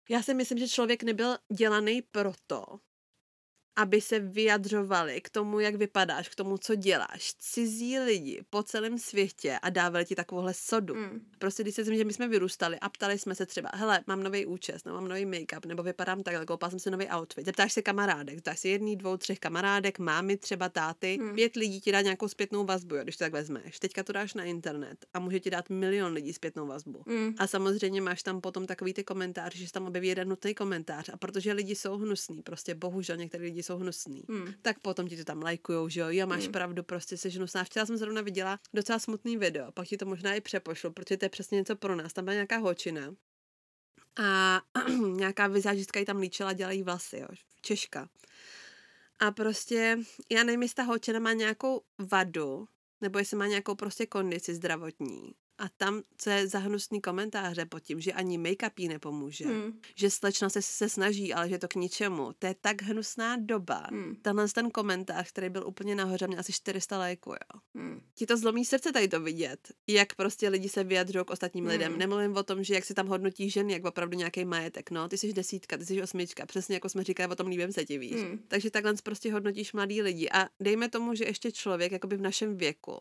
Já si myslím, že člověk nebyl dělaný proto, aby se vyjadřovali k tomu, jak vypadáš, k tomu, co děláš. Cizí lidi po celém světě a dávali ti takovouhle sodu. Mm. Prostě když se zmi, že my jsme vyrůstali a ptali jsme se třeba, hele, mám nový účes, nebo mám nový make-up, nebo vypadám takhle, koupal jsem si nový outfit. Zeptáš se kamarádek, zeptáš se jedný, dvou, třech kamarádek, mámy, třeba táty, mm. pět lidí ti dá nějakou zpětnou vazbu, jo, když to tak vezmeš. Teďka to dáš na internet a může ti dát milion lidí zpětnou vazbu. Mm. A samozřejmě máš tam potom takový ty komentář, že se tam objeví jeden nutný komentář. A protože lidi jsou hnusní, prostě bohužel některý lidi jsou hnusní, mm. tak potom ti to tam lajkujou, že jo, já máš mm. pravdu, prostě jsi hnusná. Včera jsem zrovna viděla docela smutný video, pak ti to možná i přepošlu, protože to je přesně něco pro nás. Tam byla nějaká hočina, a nějaká vizážistka ji tam líčila, dělají vlasy, jo, Češka. A prostě, já nevím, jestli ta holčina má nějakou vadu, nebo jestli má nějakou prostě kondici zdravotní. A tam, co je zahnusný komentáře pod tím, že ani make-up jí nepomůže, hmm. že slečna se, se snaží, ale že to k ničemu. To je tak hnusná doba. Hmm. Tenhle ten komentář, který byl úplně nahoře, měl asi 400 lajků, jo. Hmm. Ti to zlomí srdce tady to vidět, jak prostě lidi se vyjadřují k ostatním hmm. lidem. Nemluvím o tom, že jak si tam hodnotí ženy, jak opravdu nějaký majetek. No, ty jsi desítka, ty jsi osmička, přesně jako jsme říkali o tom líbím se ti víš. Hmm. Takže takhle prostě hodnotíš mladý lidi. A dejme tomu, že ještě člověk jakoby v našem věku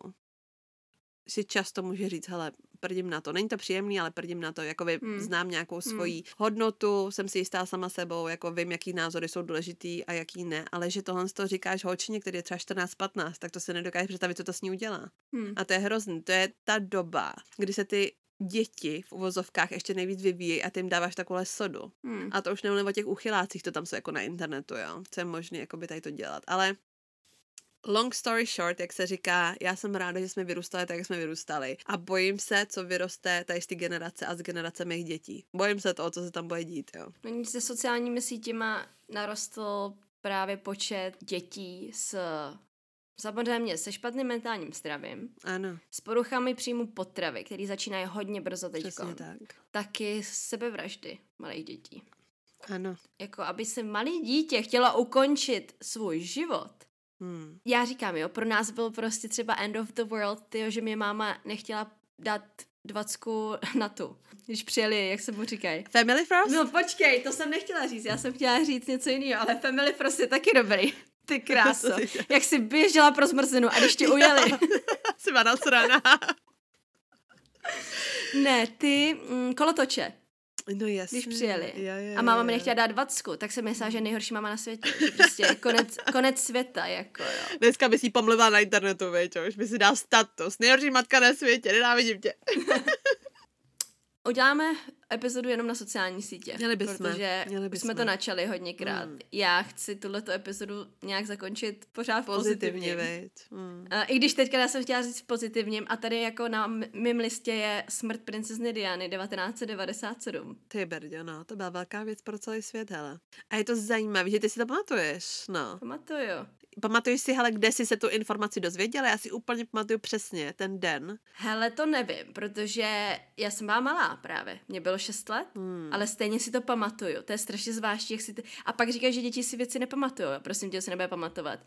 si často může říct, hele, prdím na to. Není to příjemný, ale prdím na to, jako vy, hmm. znám nějakou svoji hmm. hodnotu, jsem si jistá sama sebou, jako vím, jaký názory jsou důležitý a jaký ne, ale že tohle to říkáš holčině, který je třeba 14-15, tak to se nedokáže představit, co to s ní udělá. Hmm. A to je hrozný. To je ta doba, kdy se ty děti v uvozovkách ještě nejvíc vyvíjí a ty jim dáváš takovou sodu. Hmm. A to už nemluvím o těch uchylácích, to tam jsou jako na internetu, jo. Co je možné jako by tady to dělat. Ale long story short, jak se říká, já jsem ráda, že jsme vyrůstali tak, jak jsme vyrůstali. A bojím se, co vyroste tady z té generace a z generace mých dětí. Bojím se toho, co se tam bude dít, jo. Se sociálními sítěma narostl právě počet dětí s Samozřejmě se špatným mentálním zdravím. Ano. S poruchami příjmu potravy, který začínají hodně brzo teď. Tak. Taky sebevraždy malých dětí. Ano. Jako aby se malý dítě chtělo ukončit svůj život, Hmm. Já říkám, jo, pro nás byl prostě třeba end of the world, tyjo, že mě máma nechtěla dát dvacku na tu, když přijeli, jak se mu říkají. Family Frost? No počkej, to jsem nechtěla říct, já jsem chtěla říct něco jiného, ale Family Frost je taky dobrý. Ty kráso, jak jsi běžela pro zmrzlinu a když ti ujeli. jsi rána. ne, ty mm, kolotoče. No jasně. Když přijeli. Jo, jo, a máma mi nechtěla dát dvacku, tak jsem myslela, že nejhorší máma na světě. Že prostě konec, konec světa, jako jo. Dneska by si pomluvila na internetu, veď, už by si dal status. Nejhorší matka na světě, nenávidím tě. Uděláme epizodu jenom na sociální sítě. Měli bychom. Protože Měli bychom. jsme to načali hodněkrát. Mm. Já chci tuto epizodu nějak zakončit pořád pozitivně. pozitivně mm. I když teďka já jsem chtěla říct pozitivním a tady jako na mém listě je Smrt princezny Diany 1997. Ty brdě, no, to byla velká věc pro celý svět, hele. A je to zajímavé, že ty si to pamatuješ, no. Pamatuju. Pamatuješ si, hele, kde jsi se tu informaci dozvěděla? Já si úplně pamatuju přesně ten den. Hele, to nevím, protože já jsem byla malá právě. Mě bylo 6 let, hmm. ale stejně si to pamatuju. To je strašně zvláštní, jak si ty... A pak říkáš, že děti si věci nepamatují. Prosím tě, se nebude pamatovat.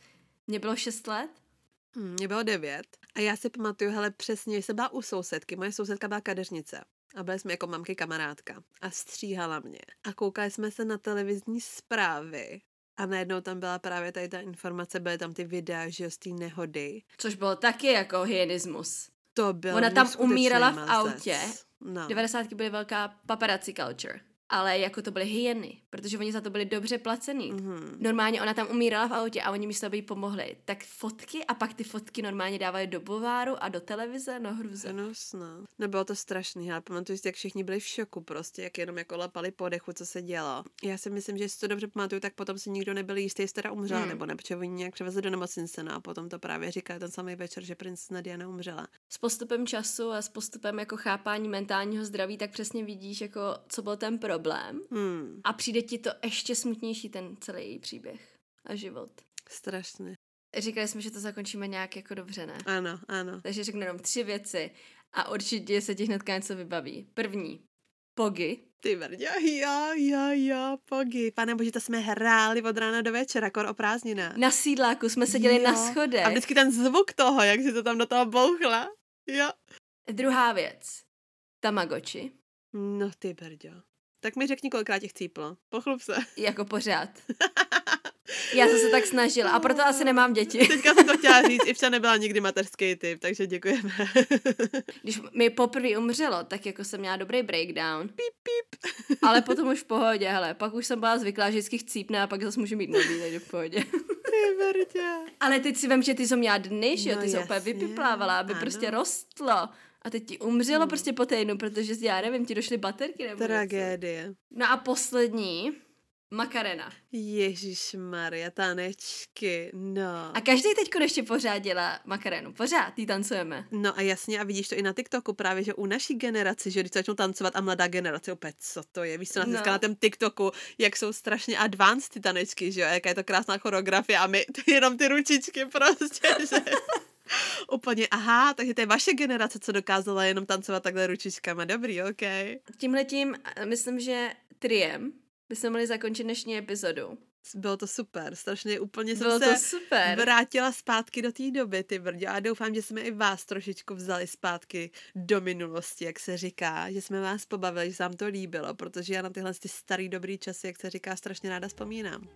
Mě bylo 6 let? Hmm, mě bylo 9. A já si pamatuju, hele, přesně, že jsem byla u sousedky. Moje sousedka byla kadeřnice. A byli jsme jako mamky kamarádka. A stříhala mě. A koukali jsme se na televizní zprávy a najednou tam byla právě tady ta informace, byly tam ty videa, že z té nehody. Což bylo taky jako hyenismus. To bylo Ona tam umírala v autě. No. 90. byly velká paparazzi culture ale jako to byly hyeny, protože oni za to byli dobře placený. Mm-hmm. Normálně ona tam umírala v autě a oni místo, aby jí pomohli. Tak fotky a pak ty fotky normálně dávají do bováru a do televize, no hruze. No, no. no bylo to strašný, já pamatuju si, jak všichni byli v šoku prostě, jak jenom jako lapali po dechu, co se dělo. Já si myslím, že si to dobře pamatuju, tak potom si nikdo nebyl jistý, jestli teda umřela mm. nebo ne, protože oni nějak převezli do nemocnice no a potom to právě říká ten samý večer, že princ Nadia umřela. S postupem času a s postupem jako chápání mentálního zdraví, tak přesně vidíš, jako co byl ten problém hmm. a přijde ti to ještě smutnější ten celý její příběh a život. Strašně. Říkali jsme, že to zakončíme nějak jako dobře, ne? Ano, ano. Takže řeknu jenom tři věci a určitě se ti hnedka něco vybaví. První, Pogy. Ty vrdě, jo, jo, jo, Pogy. Pane bože, to jsme hráli od rána do večera, kor o prázdninách. Na sídláku jsme seděli jo. na schodech. A vždycky ten zvuk toho, jak si to tam do toho bouchla. Jo. Druhá věc. Tamagoči. No ty brďo. Tak mi řekni, kolikrát tě chcíplo. Pochlup se. Jako pořád. Já jsem se tak snažila a proto asi nemám děti. Teďka jsem to chtěla říct, Ivča nebyla nikdy mateřský typ, takže děkujeme. Když mi poprvé umřelo, tak jako jsem měla dobrý breakdown. Píp, píp. Ale potom už v pohodě, hele. Pak už jsem byla zvyklá, že vždycky chcípne a pak zase můžu mít nový, takže v pohodě. Ty. Ale teď si vím, že ty jsi měla dny, že jo? No Ty jsi úplně vypiplávala, aby ano. prostě rostlo. A teď ti umřelo Hmm. prostě po týdnu, protože já nevím, ti došly baterky nebo něco. Tragédie. No a poslední, Makarena. Ježíš Maria, tanečky, no. A každý teď ještě pořád dělá Makarenu. Pořád jí tancujeme. No a jasně, a vidíš to i na TikToku právě, že u naší generaci, že když začnou tancovat a mladá generace, opět, co to je, víš co, na, No. na tom TikToku, jak jsou strašně advanced ty tanečky, že jo, jaká je to krásná choreografie a my jenom ty ručičky prostě, že úplně, aha, takže to je vaše generace, co dokázala jenom tancovat takhle ručičkama, dobrý, ok. Tímhletím, myslím, že triem bychom mohli zakončit dnešní epizodu. Bylo to super, strašně úplně jsem Bylo se to super. vrátila zpátky do té doby, ty brdě. A doufám, že jsme i vás trošičku vzali zpátky do minulosti, jak se říká, že jsme vás pobavili, že se vám to líbilo, protože já na tyhle ty starý dobrý časy, jak se říká, strašně ráda vzpomínám.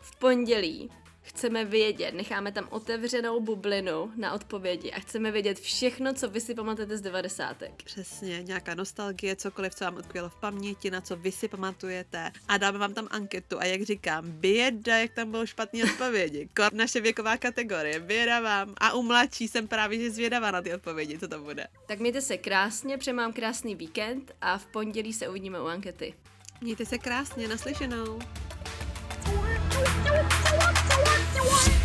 V pondělí chceme vědět, necháme tam otevřenou bublinu na odpovědi a chceme vědět všechno, co vy si pamatujete z devadesátek. Přesně, nějaká nostalgie, cokoliv, co vám utkvělo v paměti, na co vy si pamatujete. A dáme vám tam anketu. A jak říkám, běda, jak tam bylo špatný odpovědi. Kor naše věková kategorie, běda vám. A u mladší jsem právě že zvědavá na ty odpovědi, co to bude. Tak mějte se krásně, přeji vám krásný víkend a v pondělí se uvidíme u ankety. Mějte se krásně, naslyšenou. what you want.